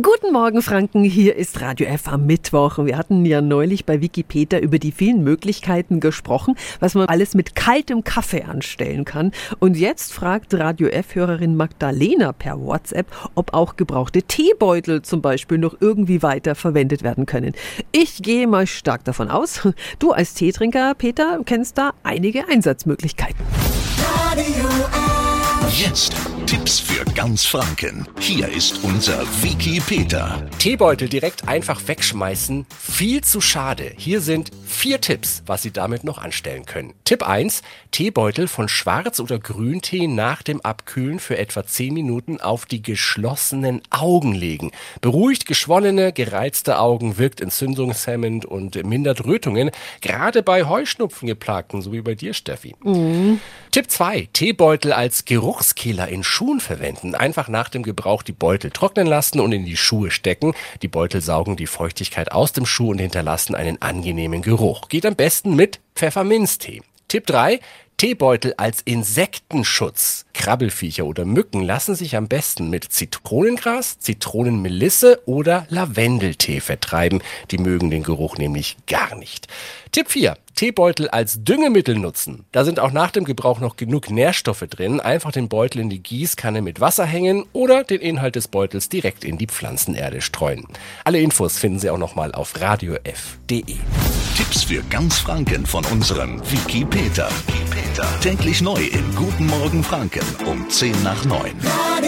Guten Morgen, Franken. Hier ist Radio F am Mittwoch. Wir hatten ja neulich bei Wikipedia über die vielen Möglichkeiten gesprochen, was man alles mit kaltem Kaffee anstellen kann. Und jetzt fragt Radio F-Hörerin Magdalena per WhatsApp, ob auch gebrauchte Teebeutel zum Beispiel noch irgendwie weiter verwendet werden können. Ich gehe mal stark davon aus. Du als Teetrinker, Peter, kennst da einige Einsatzmöglichkeiten. Radio F. Jetzt Tipps für ganz Franken. Hier ist unser Wiki Peter. Teebeutel direkt einfach wegschmeißen, viel zu schade. Hier sind vier Tipps, was Sie damit noch anstellen können. Tipp 1. Teebeutel von Schwarz- oder Grüntee nach dem Abkühlen für etwa 10 Minuten auf die geschlossenen Augen legen. Beruhigt geschwollene, gereizte Augen, wirkt entzündungshemmend und mindert Rötungen, gerade bei Heuschnupfengeplagten, so wie bei dir, Steffi. Tipp 2. Teebeutel als Geruchskiller in Schuhen verwenden. Einfach nach dem Gebrauch die Beutel trocknen lassen und in die Schuhe stecken. Die Beutel saugen die Feuchtigkeit aus dem Schuh und hinterlassen einen angenehmen Geruch. Geht am besten mit Pfefferminztee. Tipp 3. Teebeutel als Insektenschutz. Krabbelfiecher oder Mücken lassen sich am besten mit Zitronengras, Zitronenmelisse oder Lavendeltee vertreiben. Die mögen den Geruch nämlich gar nicht. Tipp 4. Teebeutel als Düngemittel nutzen. Da sind auch nach dem Gebrauch noch genug Nährstoffe drin. Einfach den Beutel in die Gießkanne mit Wasser hängen oder den Inhalt des Beutels direkt in die Pflanzenerde streuen. Alle Infos finden Sie auch nochmal auf radiof.de. Tipps für ganz Franken von unserem Wiki Peter. Täglich neu im Guten Morgen Franken um 10 nach 9. Radio